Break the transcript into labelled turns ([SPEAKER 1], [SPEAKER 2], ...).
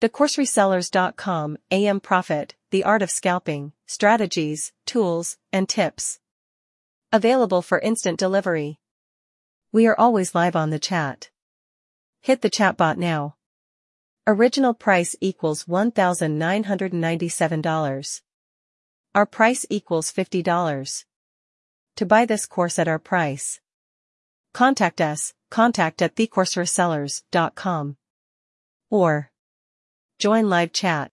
[SPEAKER 1] TheCourseResellers.com, AM Profit, The Art of Scalping, Strategies, Tools, and Tips. Available for instant delivery. We are always live on the chat. Hit the chatbot now. Original price equals $1,997. Our price equals $50. To buy this course at our price. Contact us, contact at thecourseresellers.com. Or Join live chat.